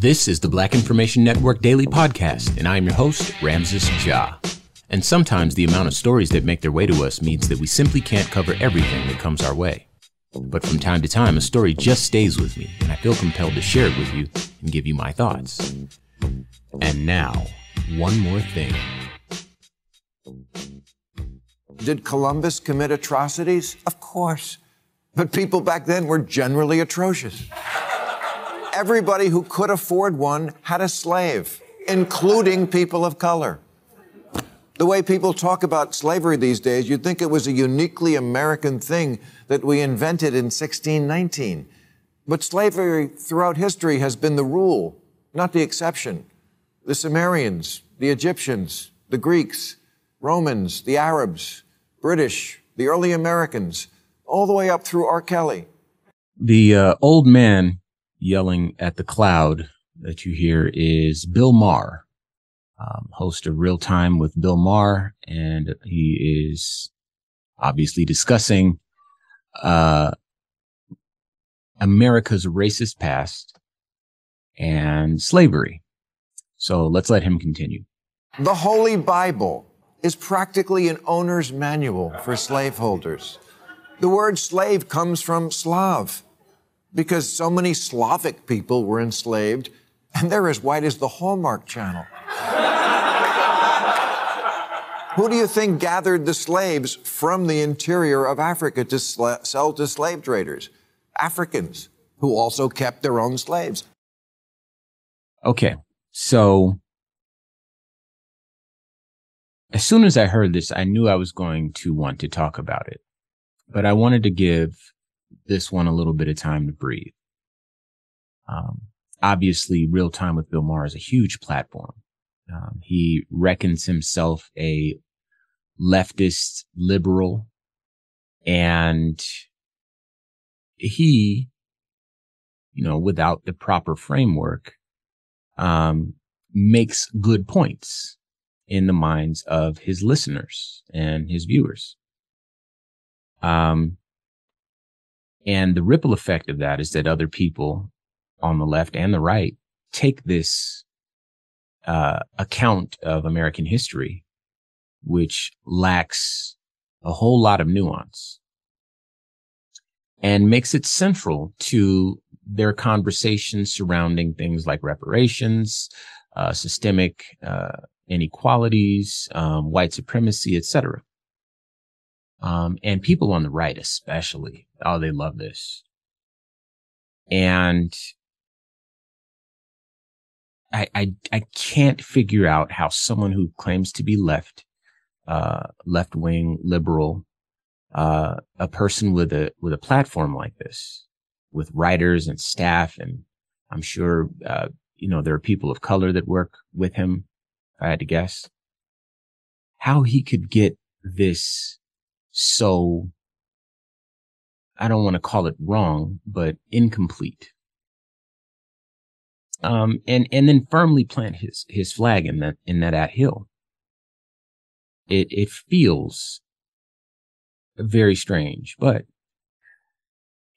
This is the Black Information Network Daily Podcast, and I am your host, Ramses Ja. And sometimes the amount of stories that make their way to us means that we simply can't cover everything that comes our way. But from time to time, a story just stays with me, and I feel compelled to share it with you and give you my thoughts. And now, one more thing. Did Columbus commit atrocities? Of course. But people back then were generally atrocious everybody who could afford one had a slave, including people of color. The way people talk about slavery these days, you'd think it was a uniquely American thing that we invented in 1619. But slavery throughout history has been the rule, not the exception. The Sumerians, the Egyptians, the Greeks, Romans, the Arabs, British, the early Americans, all the way up through R. Kelly. The uh, old man yelling at the cloud that you hear is Bill Maher, um, host of Real Time with Bill Maher, and he is obviously discussing uh, America's racist past and slavery. So let's let him continue. The Holy Bible is practically an owner's manual for slaveholders. The word slave comes from Slav, because so many Slavic people were enslaved, and they're as white as the Hallmark Channel. Who do you think gathered the slaves from the interior of Africa to sell to slave traders? Africans, who also kept their own slaves. Okay, so as soon as I heard this, I knew I was going to want to talk about it. But I wanted to give this one a little bit of time to breathe. Um, obviously, Real Time with Bill Maher is a huge platform. Um, he reckons himself a leftist liberal, and he, you know, without the proper framework, um, makes good points in the minds of his listeners and his viewers. Um, and the ripple effect of that is that other people on the left and the right take this uh, account of American history, which lacks a whole lot of nuance and makes it central to their conversations surrounding things like reparations, uh, systemic uh, inequalities, um, white supremacy, etc. Um, and people on the right, especially, oh, they love this. And I, I, I can't figure out how someone who claims to be left, uh, left wing liberal, uh, a person with a, with a platform like this, with writers and staff, and I'm sure, uh, you know, there are people of color that work with him. if I had to guess, how he could get this so, I don't want to call it wrong, but incomplete. Um, and, and then firmly plant his, his flag in that, in that at hill. It, it feels very strange, but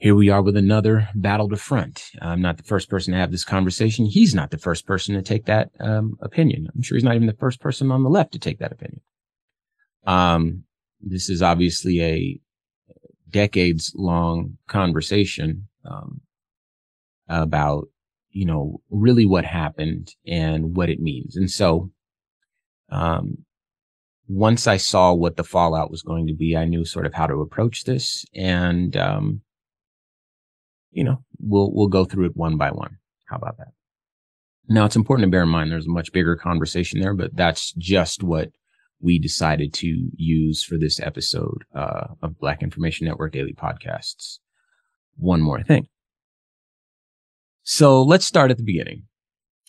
here we are with another battle to front. I'm not the first person to have this conversation. He's not the first person to take that um, opinion. I'm sure he's not even the first person on the left to take that opinion. Um, this is obviously a decades long conversation um, about, you know, really what happened and what it means. And so, um, once I saw what the fallout was going to be, I knew sort of how to approach this. And, um, you know, we'll, we'll go through it one by one. How about that? Now it's important to bear in mind there's a much bigger conversation there, but that's just what we decided to use for this episode uh, of Black Information Network Daily Podcasts. One more thing. So let's start at the beginning.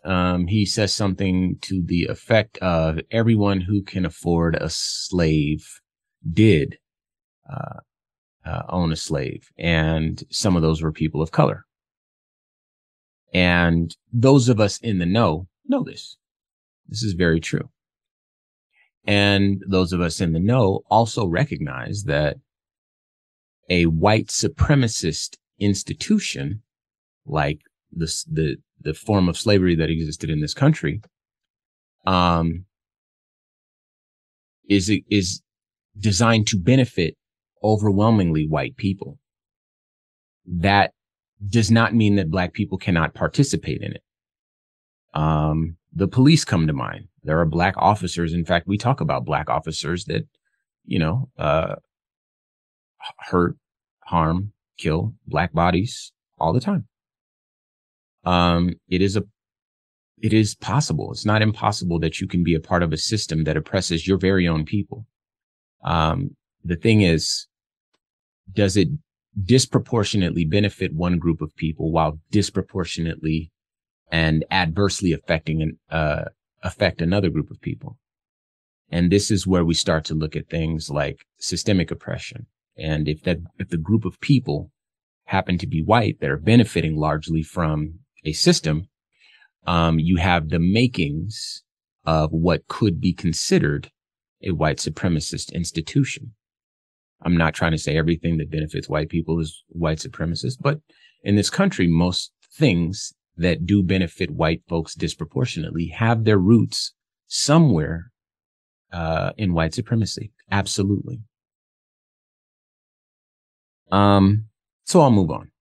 Um, he says something to the effect of everyone who can afford a slave did uh, uh, own a slave, and some of those were people of color. And those of us in the know know this. This is very true. And those of us in the know also recognize that a white supremacist institution like the, the, the form of slavery that existed in this country, um, is, is designed to benefit overwhelmingly white people. That does not mean that black people cannot participate in it. Um, the police come to mind. There are black officers. In fact, we talk about black officers that, you know, uh, hurt, harm, kill black bodies all the time. Um, it is a, it is possible. It's not impossible that you can be a part of a system that oppresses your very own people. Um, the thing is, does it disproportionately benefit one group of people while disproportionately and adversely affecting an, uh, affect another group of people. And this is where we start to look at things like systemic oppression. And if that, if the group of people happen to be white that are benefiting largely from a system, um, you have the makings of what could be considered a white supremacist institution. I'm not trying to say everything that benefits white people is white supremacist, but in this country, most things that do benefit white folks disproportionately have their roots somewhere uh, in white supremacy. Absolutely. Um, so I'll move on.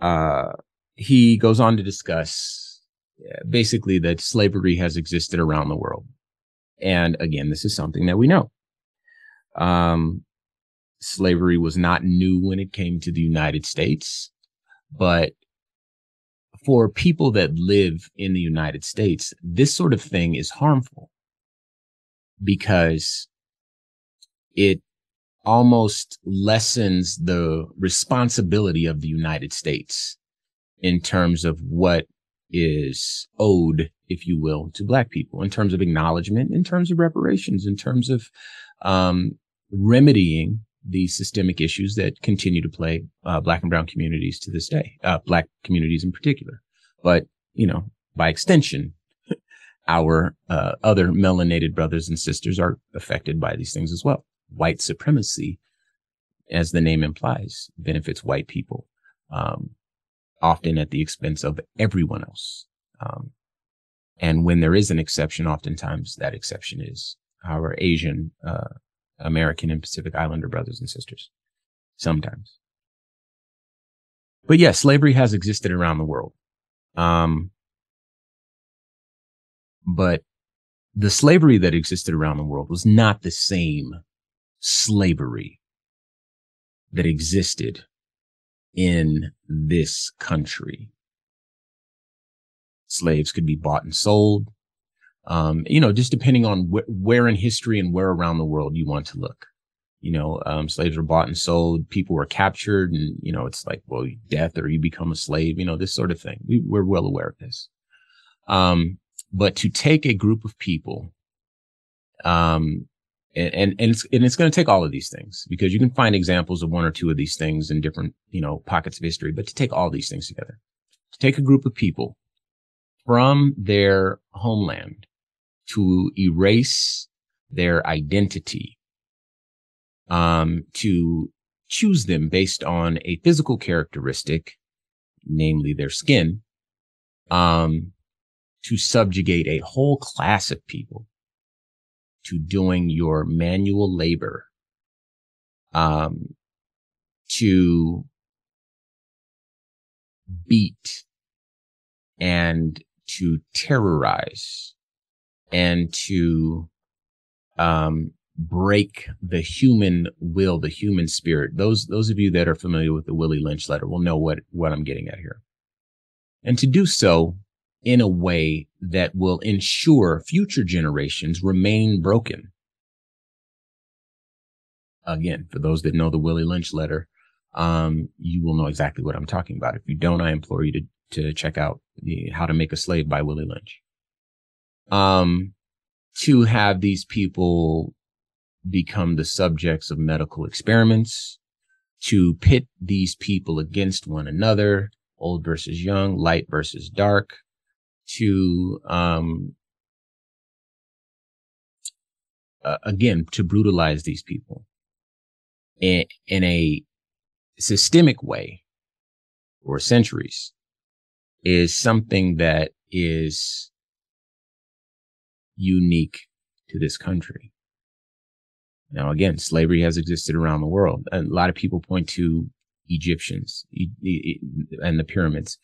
Uh, he goes on to discuss basically that slavery has existed around the world. And again, this is something that we know. Um, slavery was not new when it came to the United States, but for people that live in the United States, this sort of thing is harmful because it almost lessens the responsibility of the United States in terms of what is owed, if you will, to black people in terms of acknowledgement, in terms of reparations, in terms of, um, remedying the systemic issues that continue to plague uh, black and brown communities to this day, uh, black communities in particular. But, you know, by extension, our uh, other melanated brothers and sisters are affected by these things as well. White supremacy, as the name implies, benefits white people, um, often at the expense of everyone else. Um, and when there is an exception, oftentimes that exception is our Asian uh, American and Pacific Islander brothers and sisters. Sometimes. But yes, slavery has existed around the world. Um, but the slavery that existed around the world was not the same slavery that existed in this country. Slaves could be bought and sold um, you know, just depending on wh- where in history and where around the world you want to look. You know, um, slaves were bought and sold. People were captured, and you know, it's like, well, death or you become a slave. You know, this sort of thing. We, we're well aware of this. Um, but to take a group of people, um, and, and, and it's, and it's going to take all of these things because you can find examples of one or two of these things in different, you know, pockets of history, but to take all these things together, to take a group of people from their homeland to erase their identity, um, to choose them based on a physical characteristic, namely their skin, um, to subjugate a whole class of people to doing your manual labor, um, to beat and to terrorize and to um, break the human will, the human spirit. Those those of you that are familiar with the Willie Lynch letter will know what what I'm getting at here. And to do so in a way that will ensure future generations remain broken. Again, for those that know the Willie Lynch letter, um, you will know exactly what I'm talking about. If you don't, I implore you to to check out the How to Make a Slave by Willie Lynch. Um, to have these people become the subjects of medical experiments, to pit these people against one another, old versus young, light versus dark, to, um, uh, again, to brutalize these people in, in a systemic way for centuries is something that is unique to this country. Now, again, slavery has existed around the world. A lot of people point to Egyptians and the pyramids.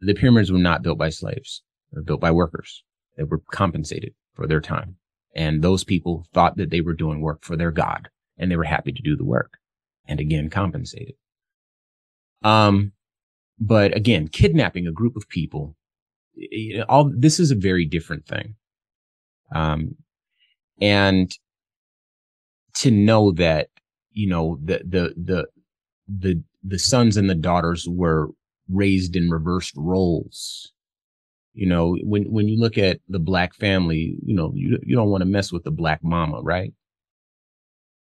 The pyramids were not built by slaves. They were built by workers. They were compensated for their time. And those people thought that they were doing work for their God and they were happy to do the work and again compensated. Um, but again, kidnapping a group of people, all this is a very different thing. Um, and to know that, you know, the, the, the, the, the sons and the daughters were raised in reversed roles. You know, when, when you look at the black family, you know, you, you don't want to mess with the black mama, right?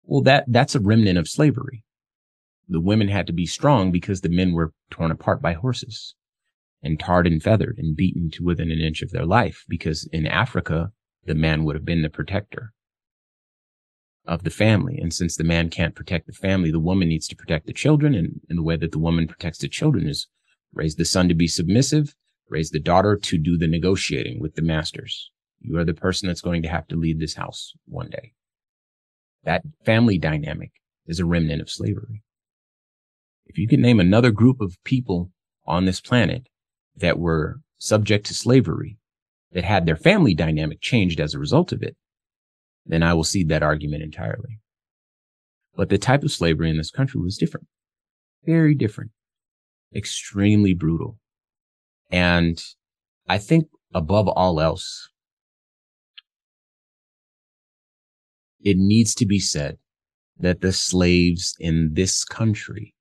Well, that, that's a remnant of slavery the women had to be strong because the men were torn apart by horses and tarred and feathered and beaten to within an inch of their life because in Africa, the man would have been the protector of the family. And since the man can't protect the family, the woman needs to protect the children. And, and the way that the woman protects the children is raise the son to be submissive, raise the daughter to do the negotiating with the masters. You are the person that's going to have to lead this house one day. That family dynamic is a remnant of slavery. If you could name another group of people on this planet that were subject to slavery, that had their family dynamic changed as a result of it, then I will cede that argument entirely. But the type of slavery in this country was different, very different, extremely brutal. And I think above all else, it needs to be said that the slaves in this country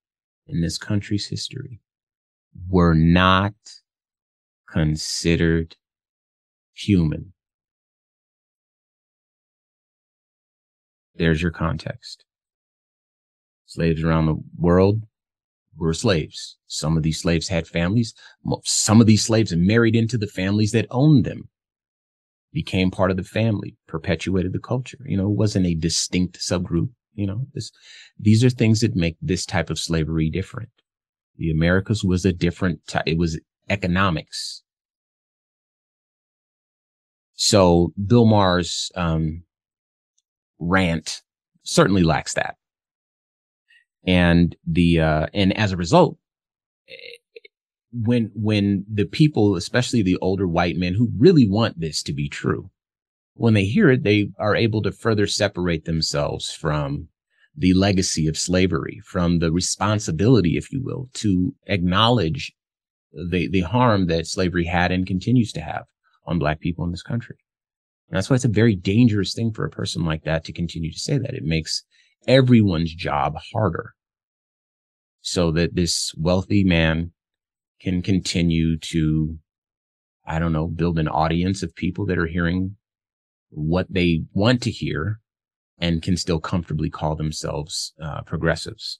in this country's history were not considered human. There's your context. Slaves around the world were slaves. Some of these slaves had families. Some of these slaves married into the families that owned them, became part of the family, perpetuated the culture. You know, it wasn't a distinct subgroup. You know, this, these are things that make this type of slavery different. The Americas was a different type. It was economics. So Bill Maher's, um, rant certainly lacks that. And the, uh, and as a result, when, when the people, especially the older white men who really want this to be true, when they hear it, they are able to further separate themselves from the legacy of slavery, from the responsibility, if you will, to acknowledge the, the harm that slavery had and continues to have on black people in this country. And that's why it's a very dangerous thing for a person like that to continue to say that. It makes everyone's job harder so that this wealthy man can continue to I don't know, build an audience of people that are hearing what they want to hear and can still comfortably call themselves uh, progressives.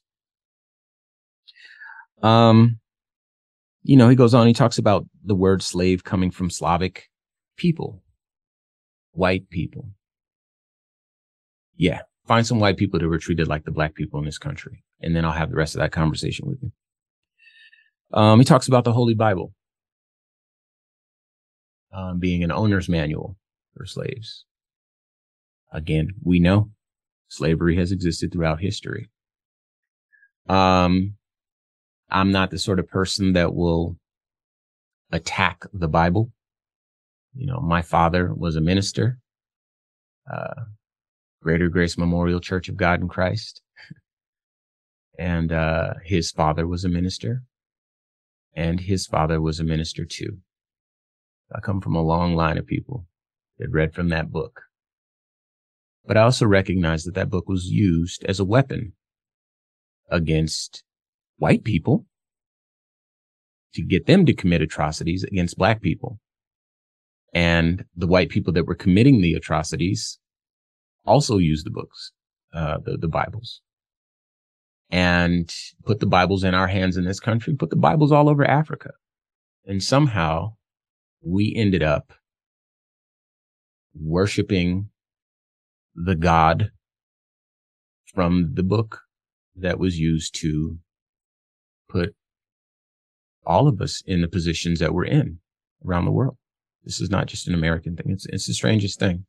Um, you know, he goes on, he talks about the word slave coming from Slavic people, white people. Yeah, find some white people that were treated like the black people in this country. And then I'll have the rest of that conversation with you. Um, he talks about the Holy Bible um, being an owner's manual for slaves. Again, we know slavery has existed throughout history. Um, I'm not the sort of person that will attack the Bible. You know, my father was a minister, uh, Greater Grace Memorial Church of God in Christ. and, uh, his father was a minister and his father was a minister too. I come from a long line of people that read from that book. But I also recognize that that book was used as a weapon against white people to get them to commit atrocities against black people. And the white people that were committing the atrocities also used the books, uh, the, the Bibles and put the Bibles in our hands in this country, put the Bibles all over Africa. And somehow we ended up worshiping the God from the book that was used to put all of us in the positions that we're in around the world. This is not just an American thing. It's, it's the strangest thing.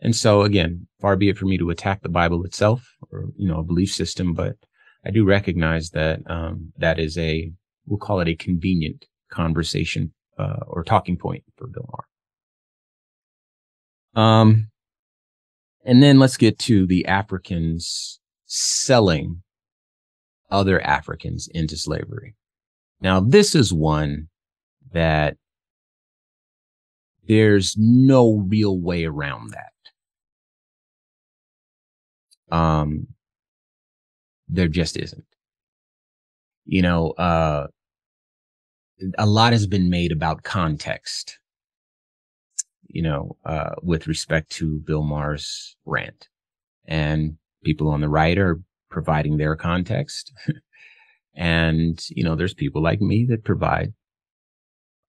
And so again, far be it for me to attack the Bible itself or, you know, a belief system, but I do recognize that, um, that is a, we'll call it a convenient conversation, uh, or talking point for Bill Maher. Um, and then let's get to the Africans selling other Africans into slavery. Now, this is one that there's no real way around that. Um, there just isn't. You know, uh, a lot has been made about context, you know, uh, with respect to Bill Maher's rant and people on the right are providing their context. and, you know, there's people like me that provide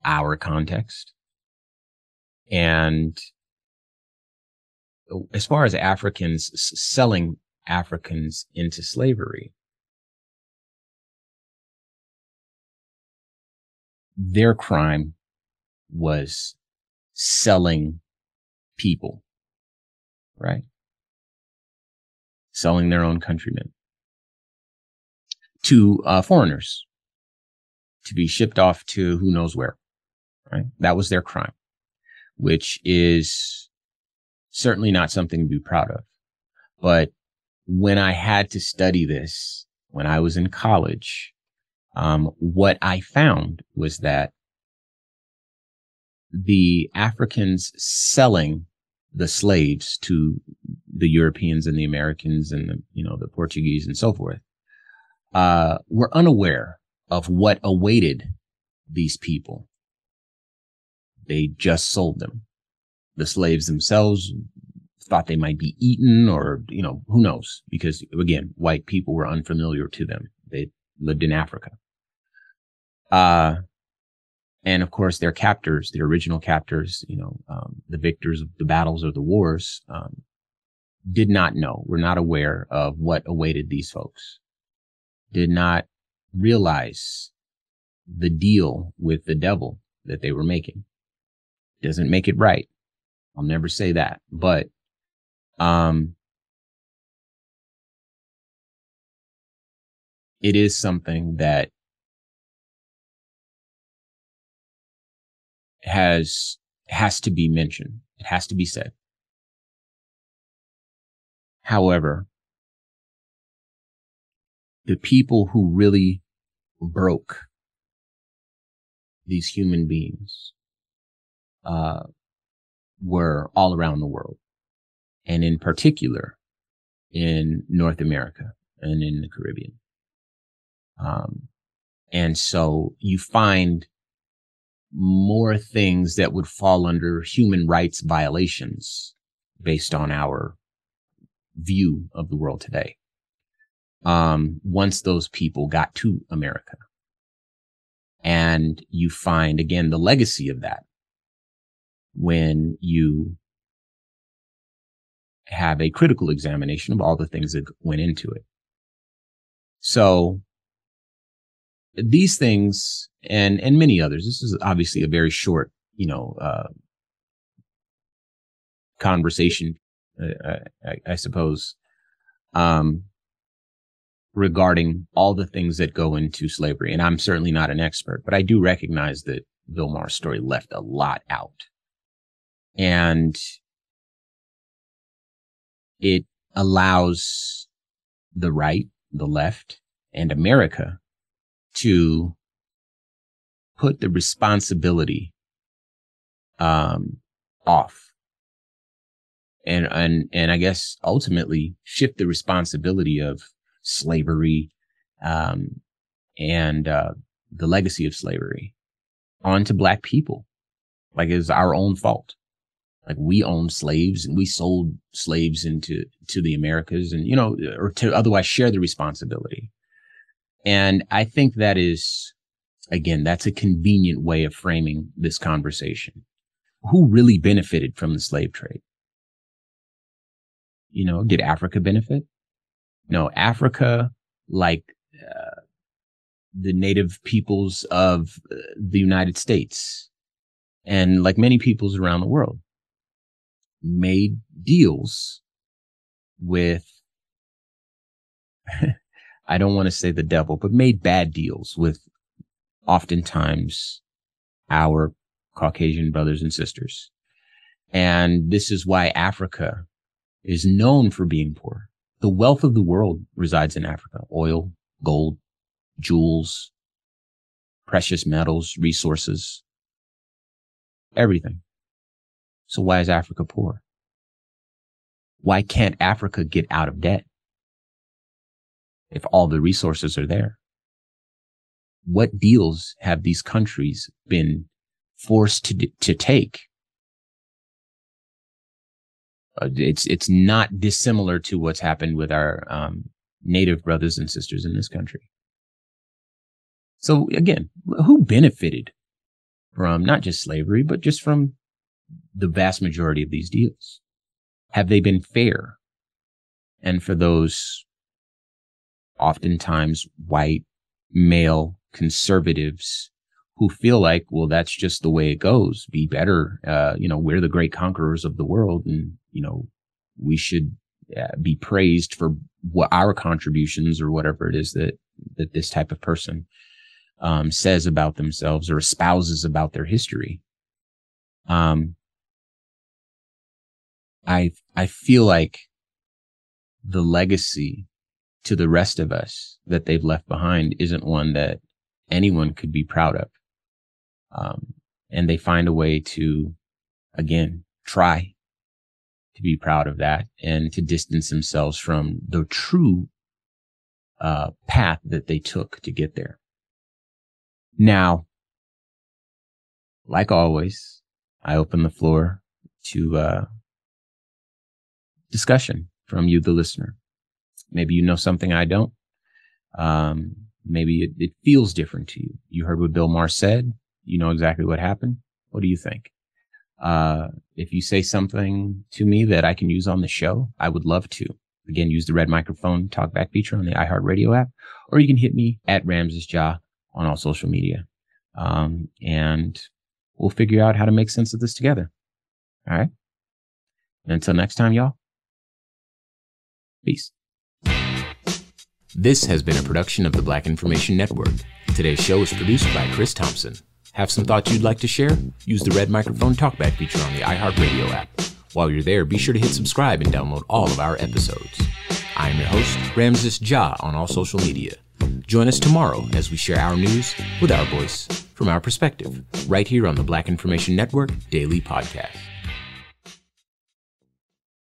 our context. And as far as Africans selling Africans into slavery, their crime was selling people, right? Selling their own countrymen to uh, foreigners to be shipped off to who knows where, right? That was their crime, which is certainly not something to be proud of. But when I had to study this, when I was in college, um, what I found was that the Africans selling the slaves to the Europeans and the Americans and the, you know, the Portuguese and so forth uh, were unaware of what awaited these people. They just sold them. The slaves themselves thought they might be eaten or, you know, who knows? Because again, white people were unfamiliar to them. They lived in Africa. Uh, and of course, their captors, the original captors, you know, um, the victors of the battles or the wars, um, did not know, were not aware of what awaited these folks did not realize the deal with the devil that they were making. Doesn't make it right. I'll never say that, but, um, it is something that has, has to be mentioned. It has to be said. However, the people who really broke these human beings uh, were all around the world, and in particular in North America and in the Caribbean. Um, and so you find more things that would fall under human rights violations based on our view of the world today. Um, once those people got to America. And you find again the legacy of that when you have a critical examination of all the things that went into it. So these things and, and many others, this is obviously a very short, you know, uh, conversation, uh, I, I, suppose, um, regarding all the things that go into slavery. And I'm certainly not an expert, but I do recognize that Bill Maher's story left a lot out. And it allows the right, the left, and America to put the responsibility um, off and and and I guess ultimately shift the responsibility of slavery um, and uh, the legacy of slavery onto black people, like it's our own fault. Like we owned slaves and we sold slaves into to the Americas, and you know, or to otherwise share the responsibility. And I think that is, again, that's a convenient way of framing this conversation. Who really benefited from the slave trade? You know, did Africa benefit? No, Africa, like uh, the native peoples of uh, the United States and like many peoples around the world, made deals with I don't want to say the devil, but made bad deals with oftentimes our Caucasian brothers and sisters. And this is why Africa is known for being poor. The wealth of the world resides in Africa. Oil, gold, jewels, precious metals, resources, everything. So why is Africa poor? Why can't Africa get out of debt? if all the resources are there? What deals have these countries been forced to, to take? Uh, it's, it's not dissimilar to what's happened with our, um, native brothers and sisters in this country. So again, who benefited from not just slavery, but just from the vast majority of these deals? Have they been fair? And for those oftentimes white male conservatives who feel like, well, that's just the way it goes. Be better. Uh, you know, we're the great conquerors of the world and, you know, we should uh, be praised for what our contributions or whatever it is that, that this type of person, um, says about themselves or espouses about their history. Um, I, I feel like the legacy to the rest of us that they've left behind isn't one that anyone could be proud of. Um, and they find a way to, again, try to be proud of that and to distance themselves from the true uh, path that they took to get there. Now, like always, I open the floor to uh, discussion from you, the listener. Maybe you know something I don't. Um, maybe it, it, feels different to you. You heard what Bill Maher said. You know exactly what happened. What do you think? Uh, if you say something to me that I can use on the show, I would love to. Again, use the red microphone talkback feature on the iHeartRadio app, or you can hit me at Ramses Ja on all social media. Um, and we'll figure out how to make sense of this together. All right. And until next time, y'all. Peace. This has been a production of the Black Information Network. Today's show is produced by Chris Thompson. Have some thoughts you'd like to share? Use the red microphone talkback feature on the iHeartRadio app. While you're there, be sure to hit subscribe and download all of our episodes. I am your host, Ramses Ja, on all social media. Join us tomorrow as we share our news with our voice from our perspective, right here on the Black Information Network Daily Podcast.